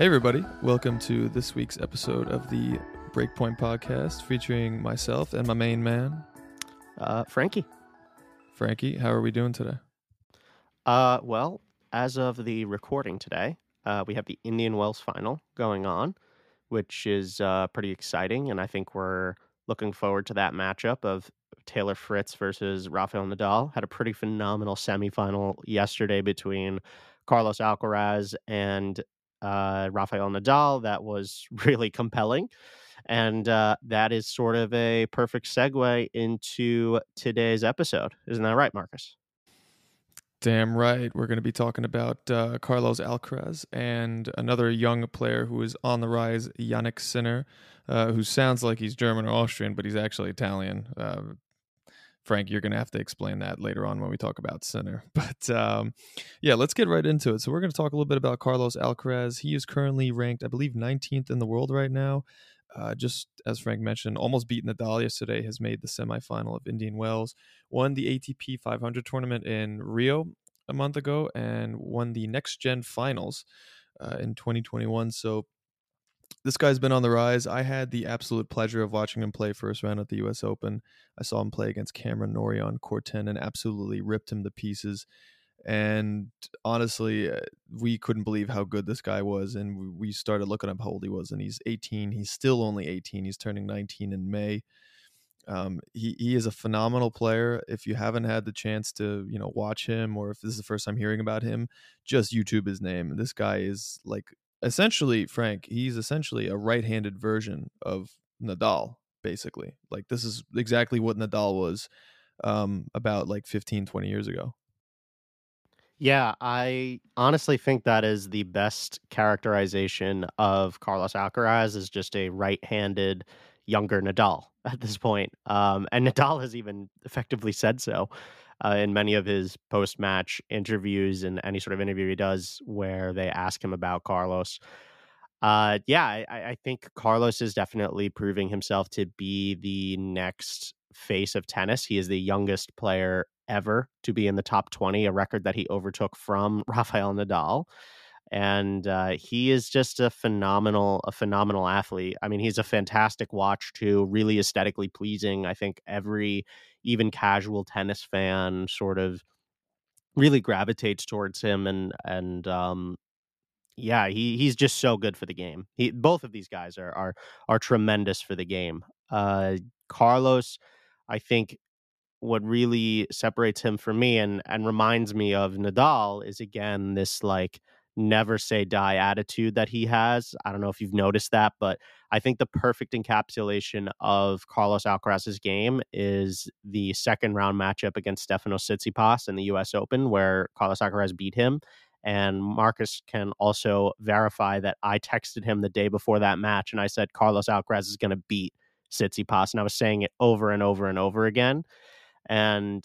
Hey, everybody. Welcome to this week's episode of the Breakpoint Podcast featuring myself and my main man, Uh, Frankie. Frankie. How are we doing today? Uh, well, as of the recording today, uh, we have the Indian Wells final going on, which is uh, pretty exciting. And I think we're looking forward to that matchup of Taylor Fritz versus Rafael Nadal. Had a pretty phenomenal semifinal yesterday between Carlos Alcaraz and uh, Rafael Nadal. That was really compelling. And uh, that is sort of a perfect segue into today's episode. Isn't that right, Marcus? Damn right. We're going to be talking about uh, Carlos Alcaraz and another young player who is on the rise, Jannik Sinner, uh, who sounds like he's German or Austrian, but he's actually Italian. Uh, Frank, you're going to have to explain that later on when we talk about Sinner. But um, yeah, let's get right into it. So, we're going to talk a little bit about Carlos Alcaraz. He is currently ranked, I believe, 19th in the world right now. Uh, just as Frank mentioned, almost beat Nadal yesterday, has made the semifinal of Indian Wells, won the ATP 500 tournament in Rio a month ago, and won the next gen finals uh, in 2021. So this guy's been on the rise. I had the absolute pleasure of watching him play first round at the U.S. Open. I saw him play against Cameron Norrie on court 10 and absolutely ripped him to pieces. And honestly, uh, we couldn't believe how good this guy was. And we started looking up how old he was, and he's 18. He's still only 18. He's turning 19 in May. Um, he he is a phenomenal player. If you haven't had the chance to you know watch him, or if this is the first time hearing about him, just YouTube his name. This guy is like essentially Frank. He's essentially a right-handed version of Nadal, basically. Like this is exactly what Nadal was um, about like 15, 20 years ago. Yeah, I honestly think that is the best characterization of Carlos Alcaraz is just a right-handed younger Nadal at this point. Um, and Nadal has even effectively said so uh, in many of his post-match interviews and any sort of interview he does where they ask him about Carlos. Uh, yeah, I, I think Carlos is definitely proving himself to be the next face of tennis. He is the youngest player ever to be in the top 20, a record that he overtook from Rafael Nadal. And uh, he is just a phenomenal, a phenomenal athlete. I mean, he's a fantastic watch too, really aesthetically pleasing. I think every even casual tennis fan sort of really gravitates towards him and and um yeah, he he's just so good for the game. He both of these guys are are are tremendous for the game. Uh Carlos, I think what really separates him from me and and reminds me of Nadal is again this like never say die attitude that he has. I don't know if you've noticed that, but I think the perfect encapsulation of Carlos Alcaraz's game is the second round matchup against Stefanos Tsitsipas in the US Open where Carlos Alcaraz beat him. And Marcus can also verify that I texted him the day before that match and I said Carlos Alcaraz is going to beat Tsitsipas and I was saying it over and over and over again. And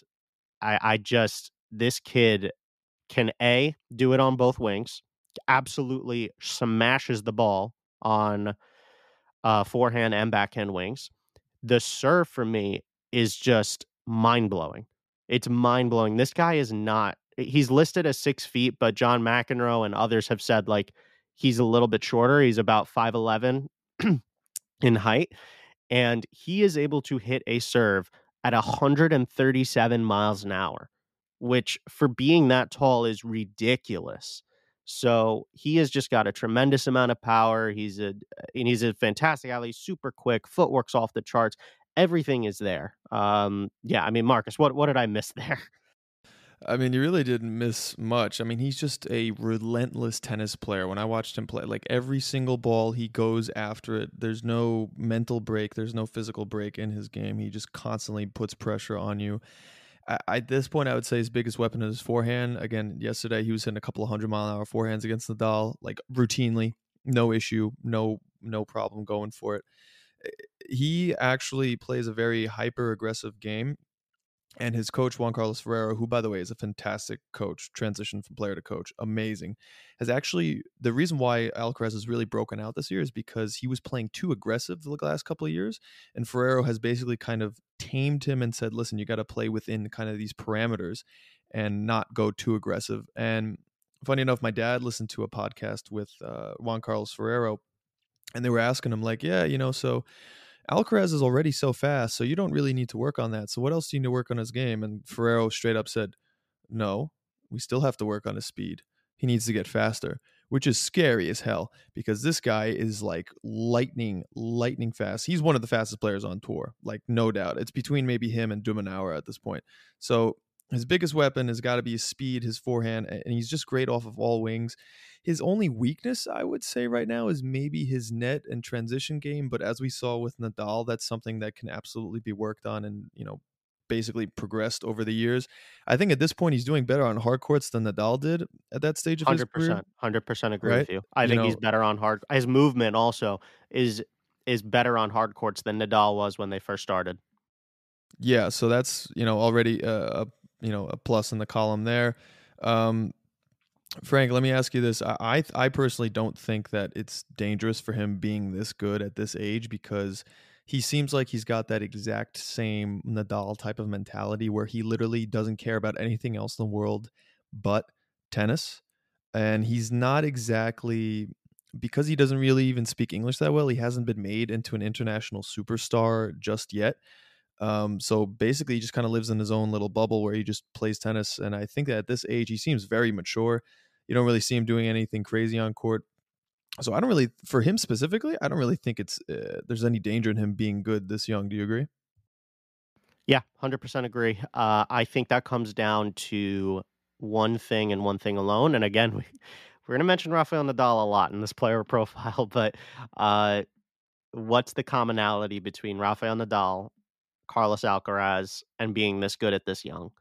I, I just this kid can a do it on both wings, absolutely smashes the ball on uh, forehand and backhand wings. The serve for me is just mind blowing. It's mind blowing. This guy is not. He's listed as six feet, but John McEnroe and others have said like he's a little bit shorter. He's about five eleven in height, and he is able to hit a serve at 137 miles an hour, which for being that tall is ridiculous. So he has just got a tremendous amount of power. He's a and he's a fantastic athlete, super quick, footwork's off the charts. Everything is there. Um, yeah, I mean, Marcus, what what did I miss there? I mean, you really didn't miss much. I mean, he's just a relentless tennis player. When I watched him play, like every single ball, he goes after it. There's no mental break, there's no physical break in his game. He just constantly puts pressure on you. I, at this point, I would say his biggest weapon is his forehand. Again, yesterday he was hitting a couple of hundred mile an hour forehands against Nadal, like routinely, no issue, no no problem going for it. Eh, he actually plays a very hyper aggressive game and his coach Juan Carlos Ferrero, who by the way is a fantastic coach, transition from player to coach, amazing, has actually the reason why Alcaraz has really broken out this year is because he was playing too aggressive the last couple of years, and Ferrero has basically kind of tamed him and said, "Listen, you got to play within kind of these parameters and not go too aggressive." And funny enough, my dad listened to a podcast with uh, Juan Carlos Ferrero, and they were asking him like, "Yeah, you know, so Alcaraz is already so fast, so you don't really need to work on that. So what else do you need to work on his game?" And Ferrero straight up said, "No, we still have to work on his speed. He needs to get faster." Which is scary as hell because this guy is like lightning, lightning fast. He's one of the fastest players on tour, like no doubt. It's between maybe him and de Minaur at this point. So his biggest weapon has got to be his speed, his forehand, and he's just great off of all wings. His only weakness, I would say, right now is maybe his net and transition game. But as we saw with Nadal, that's something that can absolutely be worked on and, you know, basically progressed over the years. I think at this point he's doing better on hard courts than Nadal did at that stage of 100%, his career. 100% agree Right? with you. I You think he's better on hard. His movement also is is better on hard courts than Nadal was when they first started. Yeah, so that's you know already a, a you know a plus in the column there. Um, Frank, let me ask you this: I, I I personally don't think that it's dangerous for him being this good at this age because he seems like he's got that exact same Nadal type of mentality where he literally doesn't care about anything else in the world but tennis, and he's not exactly because he doesn't really even speak English that well. He hasn't been made into an international superstar just yet. Um, so basically, he just kind of lives in his own little bubble where he just plays tennis. And I think that at this age, he seems very mature. You don't really see him doing anything crazy on court. So I don't really, for him specifically, I don't really think it's uh, there's any danger in him being good this young. Do you agree? Yeah, 100% agree. Uh, I think that comes down to one thing and one thing alone. And again, we, we're going to mention Rafael Nadal a lot in this player profile, but uh, what's the commonality between Rafael Nadal, Carlos Alcaraz, and being this good at this young?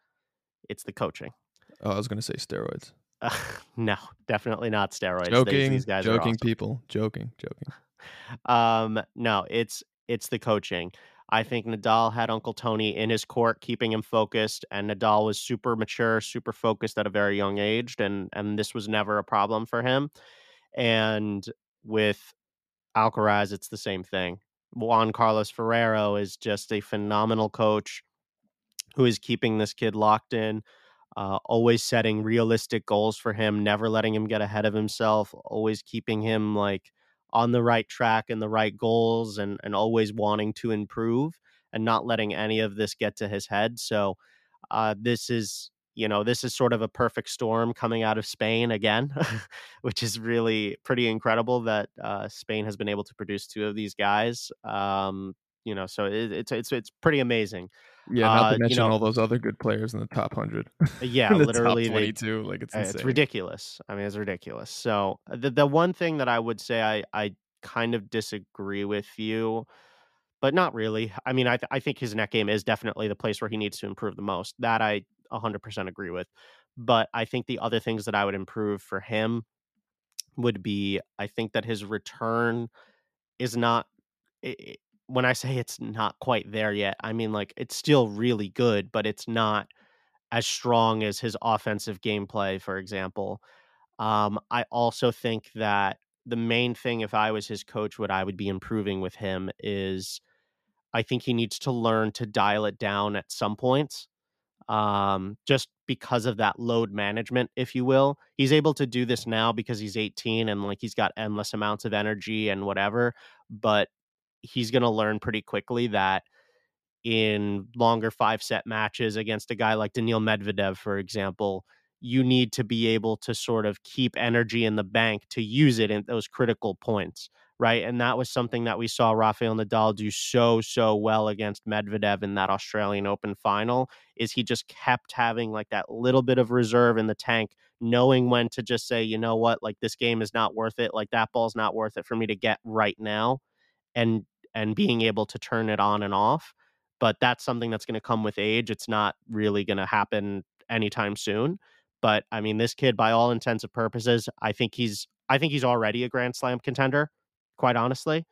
It's the coaching. Oh, I was going to say steroids. Uh, no, definitely not steroids. These- Joking, these guys are joking, awesome. people, joking, joking. Um, no, it's it's the coaching. I think Nadal had Uncle Tony in his court, keeping him focused, and Nadal was super mature, super focused at a very young age, and and this was never a problem for him. And with Alcaraz, it's the same thing. Juan Carlos Ferrero is just a phenomenal coach who is keeping this kid locked in, uh, always setting realistic goals for him, never letting him get ahead of himself, always keeping him like on the right track and the right goals and and always wanting to improve and not letting any of this get to his head. So uh, this is you know this is sort of a perfect storm coming out of Spain again, which is really pretty incredible that uh, Spain has been able to produce two of these guys. Um, you know, so it, it's it's it's pretty amazing. Yeah, not Uh, to you mention know- all those other good players in the top hundred. Yeah, the literally, they twenty-two. Like it's insane. It's ridiculous. I mean, it's ridiculous. So uh, the the one thing that I would say I I kind of disagree with you, but not really. I mean, I th- I think his net game is definitely the place where he needs to improve the most. That I 100% agree with. But I think the other things that I would improve for him would be I think that his return is not when I say it's not quite there yet, I mean like it's still really good, but it's not as strong as his offensive gameplay, for example. Um, I also think that the main thing, if I was his coach, what I would be improving with him is I think he needs to learn to dial it down at some points. Um, just because of that load management, if you will. He's able to do this now because he's 18 and like he's got endless amounts of energy and whatever, but he's going to learn pretty quickly that in longer five set matches against a guy like Daniil Medvedev, for example, you need to be able to sort of keep energy in the bank to use it in those critical points, right? And that was something that we saw Rafael Nadal do so so well against Medvedev in that Australian Open final. Is he just kept having like that little bit of reserve in the tank, knowing when to just say, you know what, like this game is not worth it, like that ball's not worth it for me to get right now, and and being able to turn it on and off but that's something that's going to come with age. It's not really going to happen anytime soon. But I mean, this kid, by all intents and purposes, I think he's I think he's already a Grand Slam contender, quite honestly.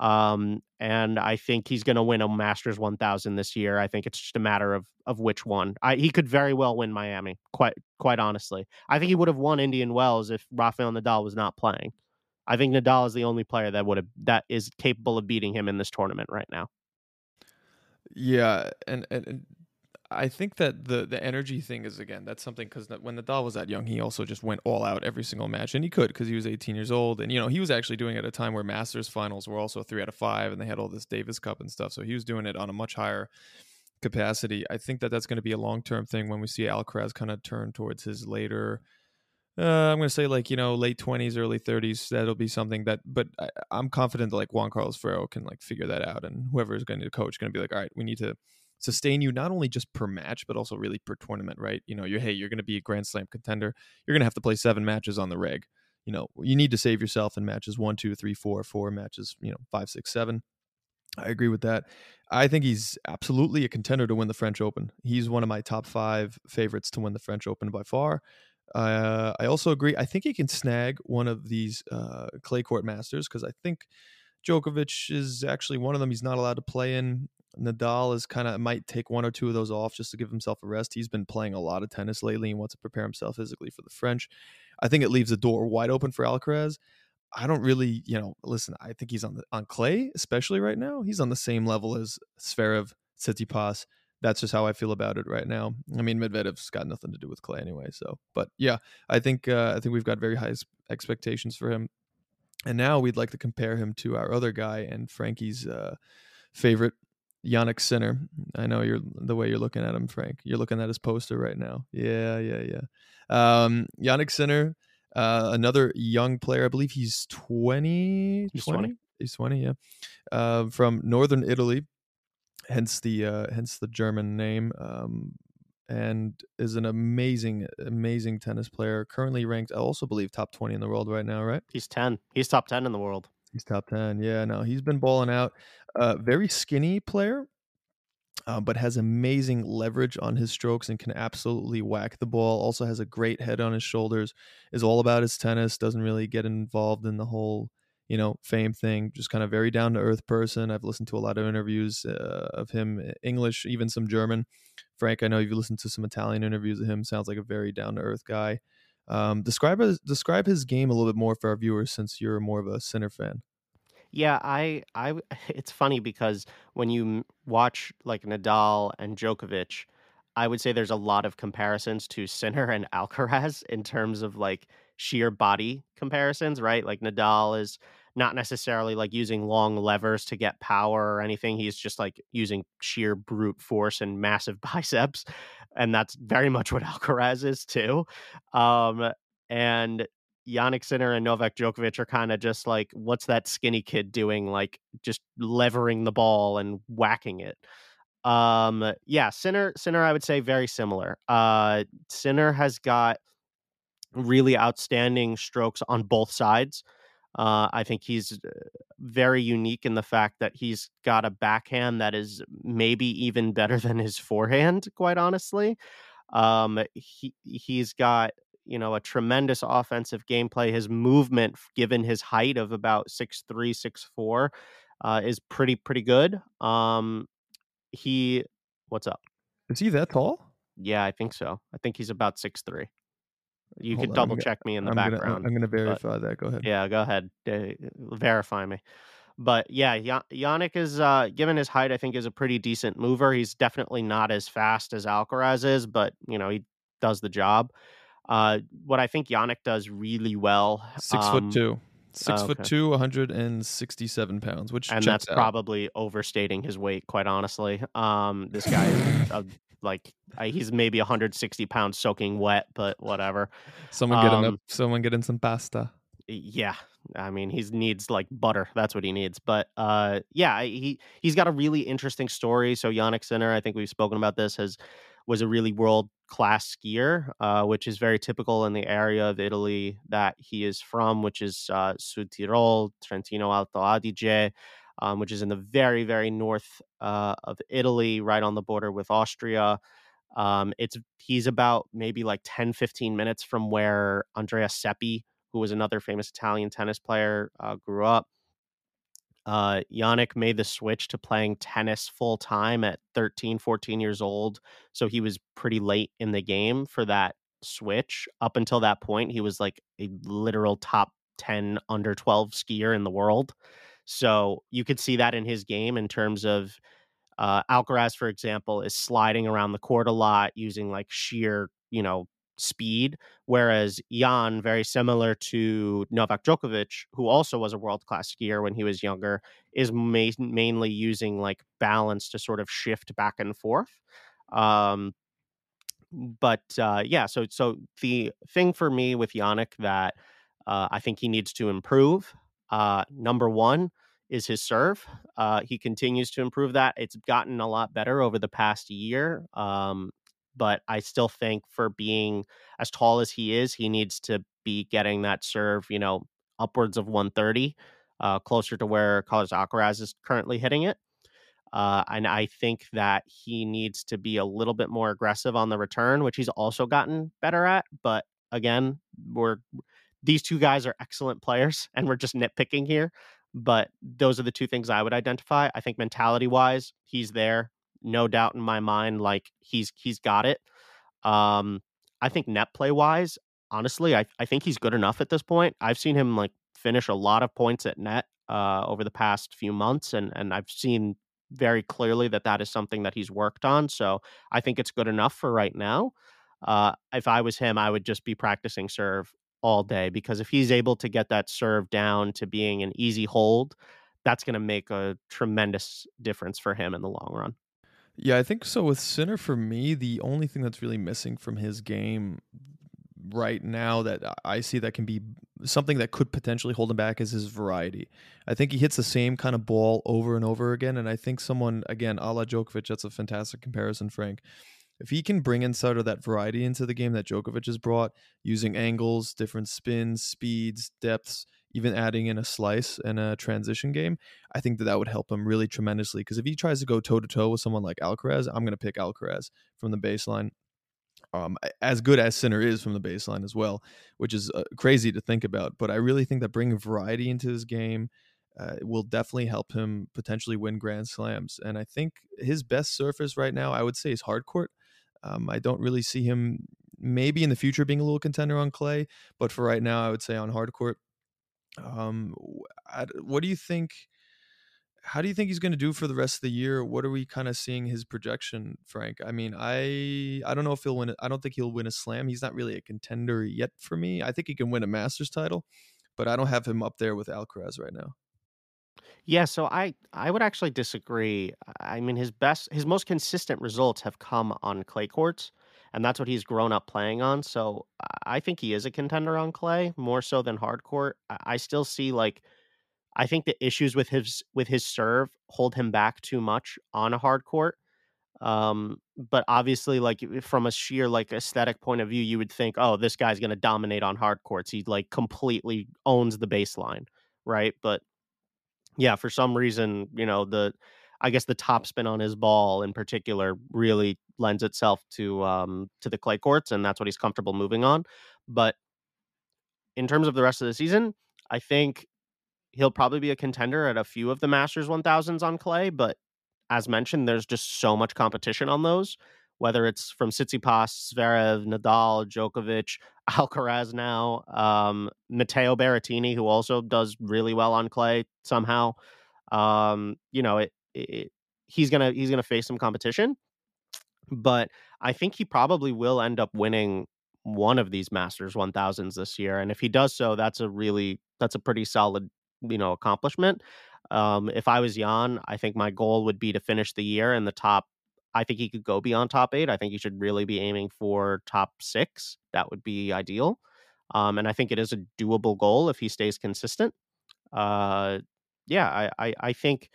Um, and I think he's going to win a Masters 1000 this year. I think it's just a matter of of which one. I, he could very well win Miami. Quite quite honestly, I think he would have won Indian Wells if Rafael Nadal was not playing. I think Nadal is the only player that would have that is capable of beating him in this tournament right now. Yeah, and, and, and I think that the the energy thing is again that's something because when Nadal was that young, he also just went all out every single match, and he could because he was 18 years old, and you know he was actually doing it at a time where Masters finals were also three out of five, and they had all this Davis Cup and stuff, so he was doing it on a much higher capacity. I think that that's going to be a long term thing when we see Alcaraz kind of turn towards his later. Uh, I'm going to say like you know late 20s, early 30s. That'll be something that, but I, am confident that like Juan Carlos Ferrero can like figure that out, and whoever is going to coach going to be like, all right, we need to sustain you not only just per match but also really per tournament right? You know you're hey you're going to be a grand slam contender. You're going to have to play seven matches on the reg. You know you need to save yourself in matches one two three four four matches you know five six seven. I agree with that. I think he's absolutely a contender to win the french open. He's one of my top five favorites to win the french open by far uh, i also agree i think he can snag one of these uh, clay court masters because i think Djokovic is actually one of them. He's not allowed to play in. Nadal is kind of might take one or two of those off just to give himself a rest. He's been playing a lot of tennis lately and wants to prepare himself physically for the French. I think it leaves the door wide open for Alcaraz. I don't really, you know, listen. I think he's on the on clay, especially right now. He's on the same level as Zverev, Tsitsipas. That's just how I feel about it right now. I mean, Medvedev's got nothing to do with clay anyway. So, but yeah, I think uh, I think we've got very high expectations for him. And now we'd like to compare him to our other guy and Frankie's uh, favorite Jannik Sinner. I know you're the way you're looking at him, Frank. You're looking at his poster right now. Yeah, yeah, yeah. Um, Jannik Sinner, uh, another young player. I believe he's 20. He's 20. 20? He's 20, yeah. Uh, from northern Italy, hence the uh, hence the German name. Um, and is an amazing, amazing tennis player. Currently ranked, I also believe, top 20 in the world right now, right? He's 10. He's top 10 in the world. He's top 10. Yeah, no, he's been balling out. Uh, very skinny player, uh, but has amazing leverage on his strokes and can absolutely whack the ball. Also has a great head on his shoulders. Is all about his tennis. Doesn't really get involved in the whole, you know, fame thing. Just kind of very down to earth person. I've listened to a lot of interviews uh, of him, uh, English, even some German. Frank, I know you've listened to some Italian interviews of him. Sounds like a very down to earth guy. Um, describe his, describe his game a little bit more for our viewers, since you're more of a Sinner fan. Yeah, I, I, it's funny because when you watch like Nadal and Djokovic, I would say there's a lot of comparisons to Sinner and Alcaraz in terms of like sheer body comparisons, right? Like Nadal is not necessarily like using long levers to get power or anything. He's just like using sheer brute force and massive biceps. And that's very much what Alcaraz is too. Um, and Jannik Sinner and Novak Djokovic are kind of just like, what's that skinny kid doing? Like just levering the ball and whacking it. Um, yeah, Sinner, Sinner, I would say very similar. Uh, Sinner has got really outstanding strokes on both sides. Uh, I think he's uh, very unique in the fact that he's got a backhand that is maybe even better than his forehand. Quite honestly, um, he he's got you know a tremendous offensive gameplay. His movement, given his height of about six three, six four, uh, is pretty pretty good. Um, he, what's up? Is he that tall? Yeah, I think so. I think he's about six three. You Hold could on, double check me in the I'm background. Gonna, I'm going to verify but, that. Go ahead. Yeah, go ahead. Uh, verify me. But yeah, Jannik is, uh, given his height, I think is a pretty decent mover. He's definitely not as fast as Alcaraz is, but you know he does the job. Uh, what I think Jannik does really well. Six um, foot two. Six oh, okay. foot two, 167 pounds, which and that's out. probably overstating his weight. Quite honestly, um, this guy is a like he's maybe 160 pounds soaking wet, but whatever. Someone get um, him. Someone get in some pasta. Yeah, I mean he needs like butter. That's what he needs. But uh, yeah, he he's got a really interesting story. So Jannik Sinner, I think we've spoken about this, has was a really world class skier, uh, which is very typical in the area of Italy that he is from, which is uh, Tirol, Trentino Alto Adige um, which is in the very, very north uh, of Italy, right on the border with Austria. Um, it's he's about maybe like 10, 15 minutes from where Andrea Seppi, who was another famous Italian tennis player, uh, grew up. Uh, Jannik made the switch to playing tennis full time at 13, 14 years old. So he was pretty late in the game for that switch. Up until that point, he was like a literal top 10 under 12 skier in the world. So you could see that in his game in terms of Uh, Alcaraz, for example, is sliding around the court a lot using like sheer, you know, speed, whereas Jan, very similar to Novak Djokovic, who also was a world class skier when he was younger, is ma- mainly using like balance to sort of shift back and forth. Um, but uh, yeah, so so the thing for me with Jannik that uh, I think he needs to improve. Uh, number one is his serve. Uh, he continues to improve that. It's gotten a lot better over the past year. Um, but I still think for being as tall as he is, he needs to be getting that serve, you know, upwards of 130, uh, closer to where Carlos Alcaraz is currently hitting it. Uh, and I think that he needs to be a little bit more aggressive on the return, which he's also gotten better at. But again, we're these two guys are excellent players, and we're just nitpicking here. But those are the two things I would identify. I think mentality wise, he's there no doubt in my mind. Like he's he's got it. Um, I think net play wise, honestly, I I think he's good enough at this point. I've seen him like finish a lot of points at net uh, over the past few months, and and I've seen very clearly that that is something that he's worked on. So I think it's good enough for right now. Uh, if I was him, I would just be practicing serve all day because if he's able to get that serve down to being an easy hold, that's going to make a tremendous difference for him in the long run. Yeah, I think so. With Sinner, for me, the only thing that's really missing from his game right now that I see that can be something that could potentially hold him back is his variety. I think he hits the same kind of ball over and over again. And I think someone, again, a la Djokovic, that's a fantastic comparison, Frank. If he can bring in sort of that variety into the game that Djokovic has brought, using angles, different spins, speeds, depths, even adding in a slice and a transition game, I think that that would help him really tremendously. Because if he tries to go toe to toe with someone like Alcaraz, I'm going to pick Alcaraz from the baseline. Um, as good as Sinner is from the baseline as well, which is uh, crazy to think about. But I really think that bringing variety into his game uh, will definitely help him potentially win Grand Slams. And I think his best surface right now, I would say, is hard court. Um, I don't really see him maybe in the future being a little contender on clay, but for right now, I would say on hard court, um, what do you think? How do you think he's going to do for the rest of the year? What are we kind of seeing his projection, Frank? I mean, I I don't know if he'll win. I don't think he'll win a slam. He's not really a contender yet for me. I think he can win a Masters title, but I don't have him up there with Alcaraz right now. Yeah, so I I would actually disagree. I mean, his best, his most consistent results have come on clay courts and that's what he's grown up playing on. So I think he is a contender on clay more so than hard court. I still see like I think the issues with his with his serve hold him back too much on a hard court. Um, but obviously, like from a sheer like aesthetic point of view, you would think, oh, this guy's gonna dominate on hard courts. He like completely owns the baseline, right? But yeah, for some reason, you know, the I guess the topspin on his ball in particular really lends itself to um, to the clay courts, and that's what he's comfortable moving on. But in terms of the rest of the season, I think he'll probably be a contender at a few of the Masters 1000s on clay. But as mentioned, there's just so much competition on those. Whether it's from Tsitsipas, Zverev, Nadal, Djokovic, Alcaraz now, um, Matteo Berrettini, who also does really well on clay somehow. Um, you know, it, it, he's gonna he's gonna face some competition, but I think he probably will end up winning one of these Masters 1000s this year. And if he does so, that's a really that's a pretty solid, you know, accomplishment. Um, if I was Jan, I think my goal would be to finish the year in the top. I think he could go beyond top eight. I think he should really be aiming for top six. That would be ideal. Um, and I think it is a doable goal if he stays consistent. Uh, yeah, I, I, I think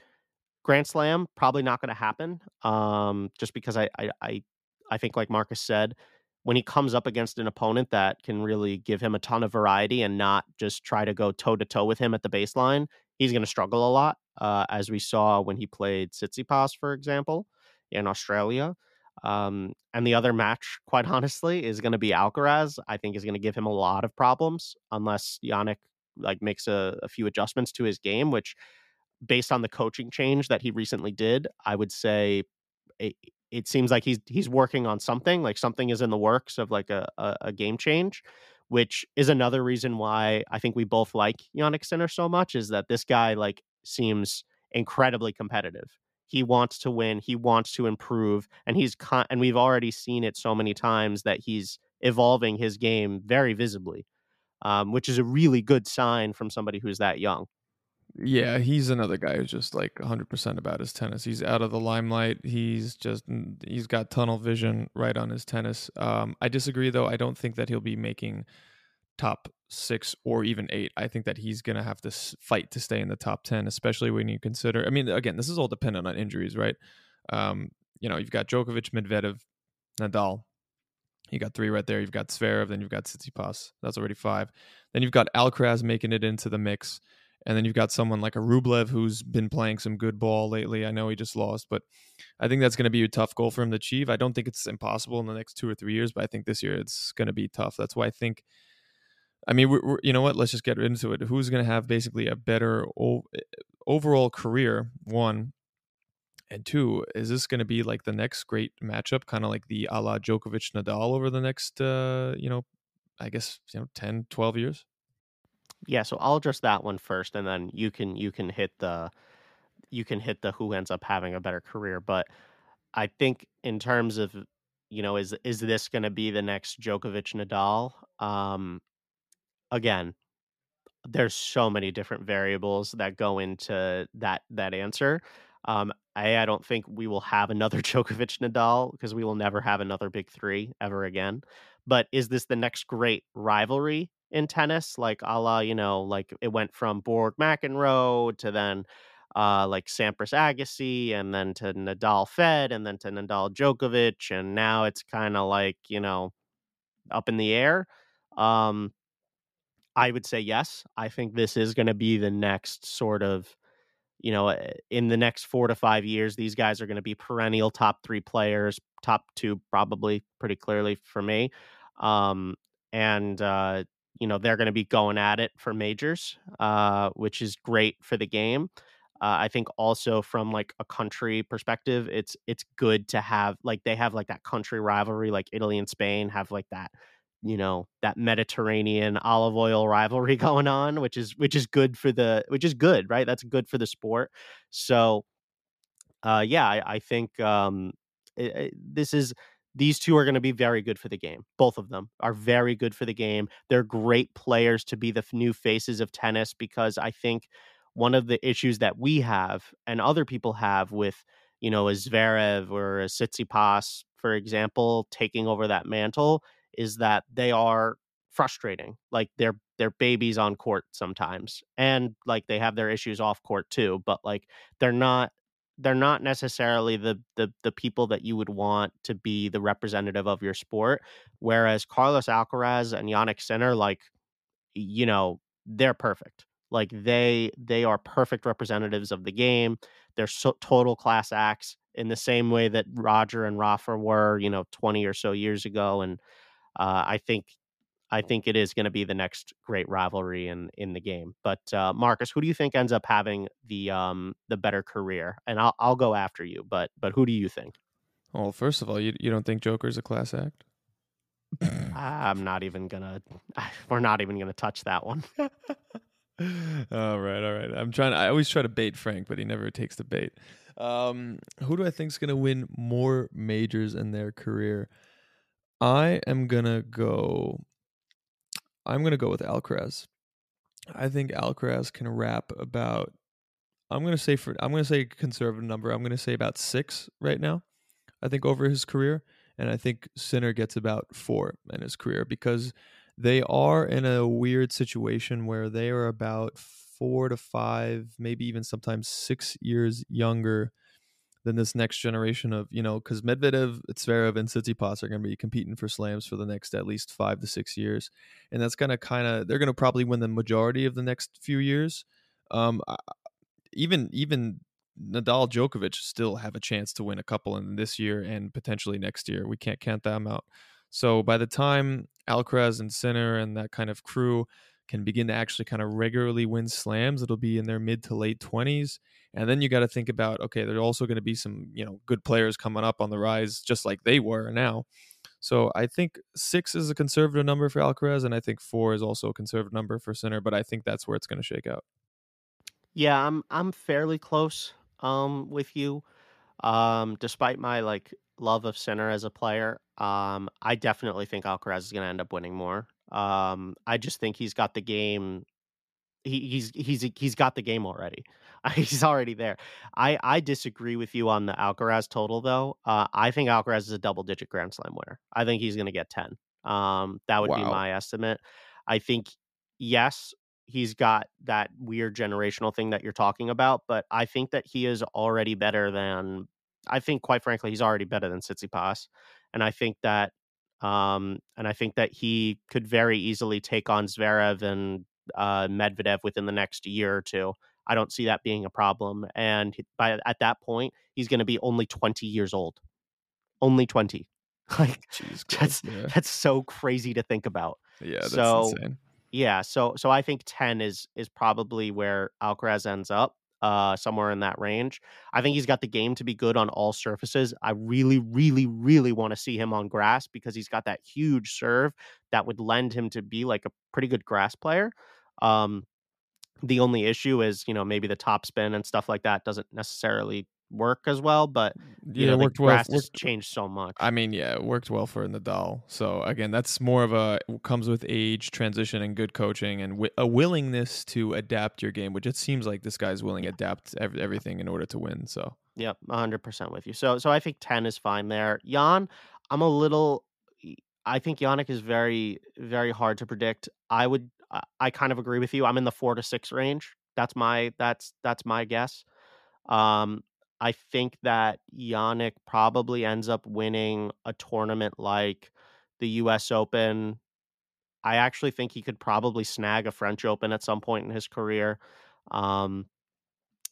Grand Slam probably not going to happen. Um, just because I, I I I think like Marcus said, when he comes up against an opponent that can really give him a ton of variety and not just try to go toe to toe with him at the baseline, he's going to struggle a lot. Uh, as we saw when he played Tsitsipas, for example, in Australia. Um, and the other match, quite honestly, is going to be Alcaraz. I think is going to give him a lot of problems unless Jannik like makes a, a few adjustments to his game, which based on the coaching change that he recently did, I would say it, it seems like he's he's working on something. Like something is in the works of like a, a, a game change, which is another reason why I think we both like Jannik Sinner so much. Is that this guy like seems incredibly competitive. He wants to win, he wants to improve, and he's con- and we've already seen it so many times that he's evolving his game very visibly, um, which is a really good sign from somebody who's that young. Yeah, he's another guy who's just like 100% about his tennis. He's out of the limelight. He's just he's got tunnel vision right on his tennis. Um, I disagree though. I don't think that he'll be making top six or even eight. I think that he's going to have to fight to stay in the top 10, especially when you consider. I mean, again, this is all dependent on injuries, right? Um, you know, you've got Djokovic, Medvedev, Nadal. You got three right there. You've got Zverev, then you've got Tsitsipas. That's already five. Then you've got Alcaraz making it into the mix. And then you've got someone like a Rublev who's been playing some good ball lately. I know he just lost, but I think that's going to be a tough goal for him to achieve. I don't think it's impossible in the next two or three years, but I think this year it's going to be tough. That's why I think I mean, we're, we're, you know what? Let's just get into it. Who's going to have basically a better o- eh, overall career? One and two. Is this going to be like the next great matchup, kind of like the a la Djokovic Nadal over the next, uh, you know, I guess you know, 10, 12 years? Yeah, so I'll address that one first, and then you can you can hit the you can hit the who ends up having a better career. But I think in terms of you know is is this going to be the next Djokovic Nadal? Um, again, there's so many different variables that go into that that answer. Um, I, I don't think we will have another Djokovic Nadal because we will never have another big three ever again. But is this the next great rivalry in tennis? Like a la, you know, like it went from Borg McEnroe to then uh, like Sampras Agassi and then to Nadal Fed and then to Nadal Djokovic. And now it's kind of like, you know, up in the air. Um, I would say yes. I think this is going to be the next sort of, you know, eh, in the next four to five years, these guys are going to be perennial top three players, top two probably pretty clearly for me. Um, and, uh, you know, they're going to be going at it for majors, uh, which is great for the game. Uh, I think also from like a country perspective, it's it's good to have like they have like that country rivalry, like Italy and Spain have like that you know that Mediterranean olive oil rivalry going on, which is which is good for the which is good, right? That's good for the sport. So, uh, yeah, I, I think um, it, it, this is these two are going to be very good for the game. Both of them are very good for the game. They're great players to be the new faces of tennis because I think one of the issues that we have and other people have with you know a Zverev or a Tsitsipas, for example, taking over that mantle is that they are frustrating. Like they're they're babies on court sometimes. And like they have their issues off court too, but like they're not they're not necessarily the the the people that you would want to be the representative of your sport. Whereas Carlos Alcaraz and Jannik Sinner, like, you know, they're perfect. Like they they are perfect representatives of the game. They're so, total class acts in the same way that Roger and Rafa were, you know, 20 or so years ago. And uh, I think I think it is going to be the next great rivalry in in the game. But uh, Marcus, who do you think ends up having the um the better career? And I'll I'll go after you, but but who do you think? Well, first of all, you you don't think Joker's a class act? I'm not even gonna. We're not even gonna touch that one. all right, all right. I'm trying. I always try to bait Frank, but he never takes the bait. Um, who do I think is gonna win more majors in their career? I am gonna go. I'm gonna go with Alcaraz. I think Alcaraz can wrap about. I'm gonna say for. I'm gonna say a conservative number. I'm gonna say about six right now. I think over his career, and I think Sinner gets about four in his career because they are in a weird situation where they are about four to five, maybe even sometimes six years younger than this next generation of you know because Medvedev, Zverev, and Tsitsipas are going to be competing for slams for the next at least five to six years, and that's going to kind of they're going to probably win the majority of the next few years. Um, even even Nadal, Djokovic still have a chance to win a couple in this year and potentially next year. We can't count them out. So by the time Alcaraz and Sinner and that kind of crew can begin to actually kind of regularly win slams, it'll be in their mid to late 20s. And then you got to think about okay, there's also going to be some, you know, good players coming up on the rise just like they were now. So I think six is a conservative number for Alcaraz, and I think four is also a conservative number for Sinner, but I think that's where it's going to shake out. Yeah, I'm I'm fairly close um with you. Um, despite my like love of Sinner as a player, um, I definitely think Alcaraz is going to end up winning more. Um, I just think he's got the game. He, he's he's he's got the game already. he's already there. I I disagree with you on the Alcaraz total though. Uh, I think Alcaraz is a double digit Grand Slam winner. I think he's going to get ten. Um, that would be my estimate. I think yes, he's got that weird generational thing that you're talking about, but I think that he is already better than I think quite frankly he's already better than Tsitsipas. And I think that um and I think that he could very easily take on Zverev and uh Medvedev within the next year or two. I don't see that being a problem and by at that point he's going to be only 20 years old. Only 20. Like Jeez, that's yeah, that's so crazy to think about. yeah, that's So insane. yeah, so so I think 10 is is probably where Alcaraz ends up, uh, somewhere in that range. I think he's got the game to be good on all surfaces. I really, really, really want to see him on grass because he's got that huge serve that would lend him to be like a pretty good grass player. Um, the only issue is, you know, maybe the top spin and stuff like that doesn't necessarily work as well, but you Yeah, know, it the worked well. grass has Worked, changed so much. I mean, yeah, it worked well for Nadal. So again, that's more of a comes with age, transition, and good coaching, and wi- a willingness to adapt your game, which it seems like this guy's willing to adapt ev- everything in order to win. So Yep, 100% with you. So so I think 10 is fine there. Jan, I'm a little I think Jannik is very very hard to predict. I would I, I kind of agree with you. I'm in the 4 to 6 range. That's my that's that's my guess. Um I think that Jannik probably ends up winning a tournament like the US Open. I actually think he could probably snag a French Open at some point in his career. Um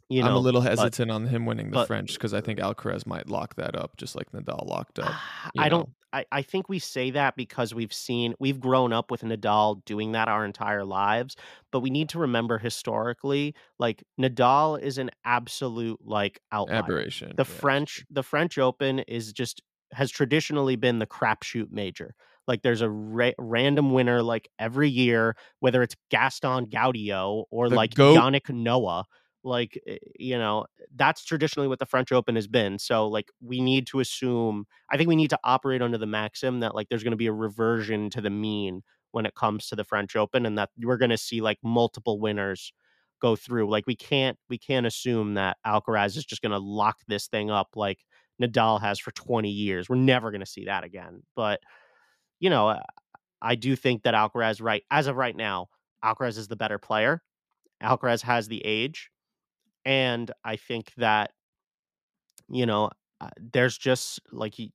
you I'm a know, little but hesitant on him winning the but French because I think Alcaraz might lock that up, just like Nadal locked up. Ah, I don't I, I think we say that because we've seen we've grown up with Nadal doing that our entire lives, but we need to remember historically, like Nadal is an absolute like outlier. aberration. The French the French Open is just has traditionally been the crapshoot major. Like there's a ra- random winner like every year, whether it's Gaston Gaudio or the like goat. Yannick Noah. Like eh, you know, that's traditionally what the French Open has been. So like we need to assume I think we need to operate under the maxim that like there's going to be a reversion to the mean when it comes to the French Open and that we're going to see like multiple winners go through. Like we can't we can't assume that Alcaraz is just going to lock this thing up like Nadal has for 20 years. We're never going to see that again. But you know, I do think that Alcaraz right as of right now, Alcaraz is the better player. Alcaraz has the age and I think that you know, uh, there's just like he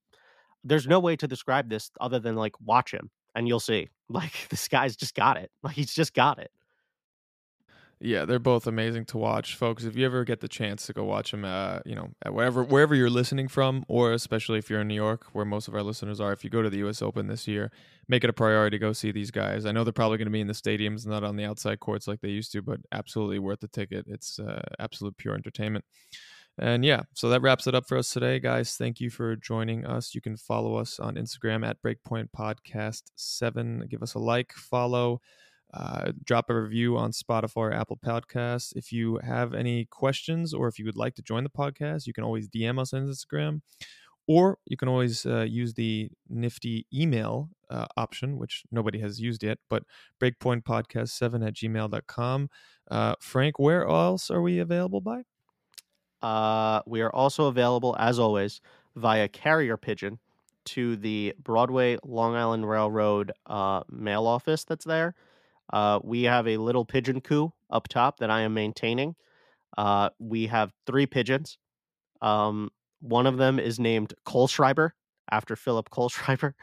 there's no way to describe this other than like watch him and you'll see. Like this guy's just got it. Like he's just got it. Yeah, they're both amazing to watch, folks. If you ever get the chance to go watch them, uh, you know, wherever wherever you're listening from, or especially if you're in New York, where most of our listeners are, if you go to the U.S. Open this year, make it a priority to go see these guys. I know they're probably going to be in the stadiums, not on the outside courts like they used to, but absolutely worth the ticket. It's uh, absolute pure entertainment. And yeah, so that wraps it up for us today, guys. Thank you for joining us. You can follow us on Instagram at Breakpoint Podcast Seven. Give us a like, follow. Uh, drop a review on Spotify or Apple Podcasts. If you have any questions or if you would like to join the podcast, you can always DM us on Instagram or you can always uh, use the nifty email uh, option, which nobody has used yet, but breakpointpodcast7 at gmail.com. Uh, Frank, where else are we available by? Uh we are also available as always via carrier pigeon to the Broadway Long Island Railroad uh mail office that's there. Uh we have a little pigeon coop up top that I am maintaining. Uh we have 3 pigeons. Um one of them is named Kohlschreiber after Philipp Kohlschreiber.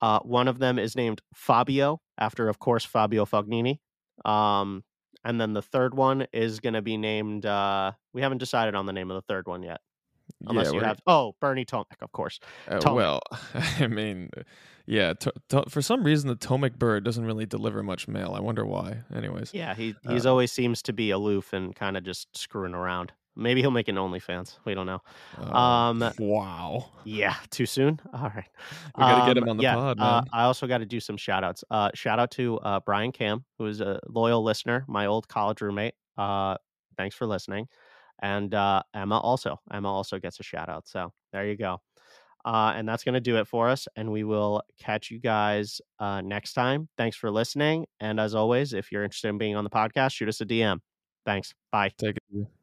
Uh, one of them is named Fabio, after, of course, Fabio Fognini. Um, and then the third one is going to be named. Uh, we haven't decided on the name of the third one yet, unless yeah, you have. Oh, Bernie Tomic, of course. Uh, Tomic. well, I mean, yeah. To, to, for some reason, the Tomic bird doesn't really deliver much mail. I wonder why. Anyways, Yeah, he Uh, he's always seems to be aloof and kind of just screwing around. Maybe he'll make an OnlyFans. We don't know. uh, Um, wow, Yeah, too soon. All right. we gotta get Um, him on the yeah, pod, uh. I also got to do some shout outs. Uh, shout out to uh, Brian Cam, who is a loyal listener, my old college roommate. Uh, thanks for listening. And uh, Emma also. Emma also gets a shout out. So there you go. Uh, and that's going to do it for us. And we will catch you guys uh, next time. Thanks for listening. And as always, if you're interested in being on the podcast, shoot us a DM. Thanks. Bye. Take it.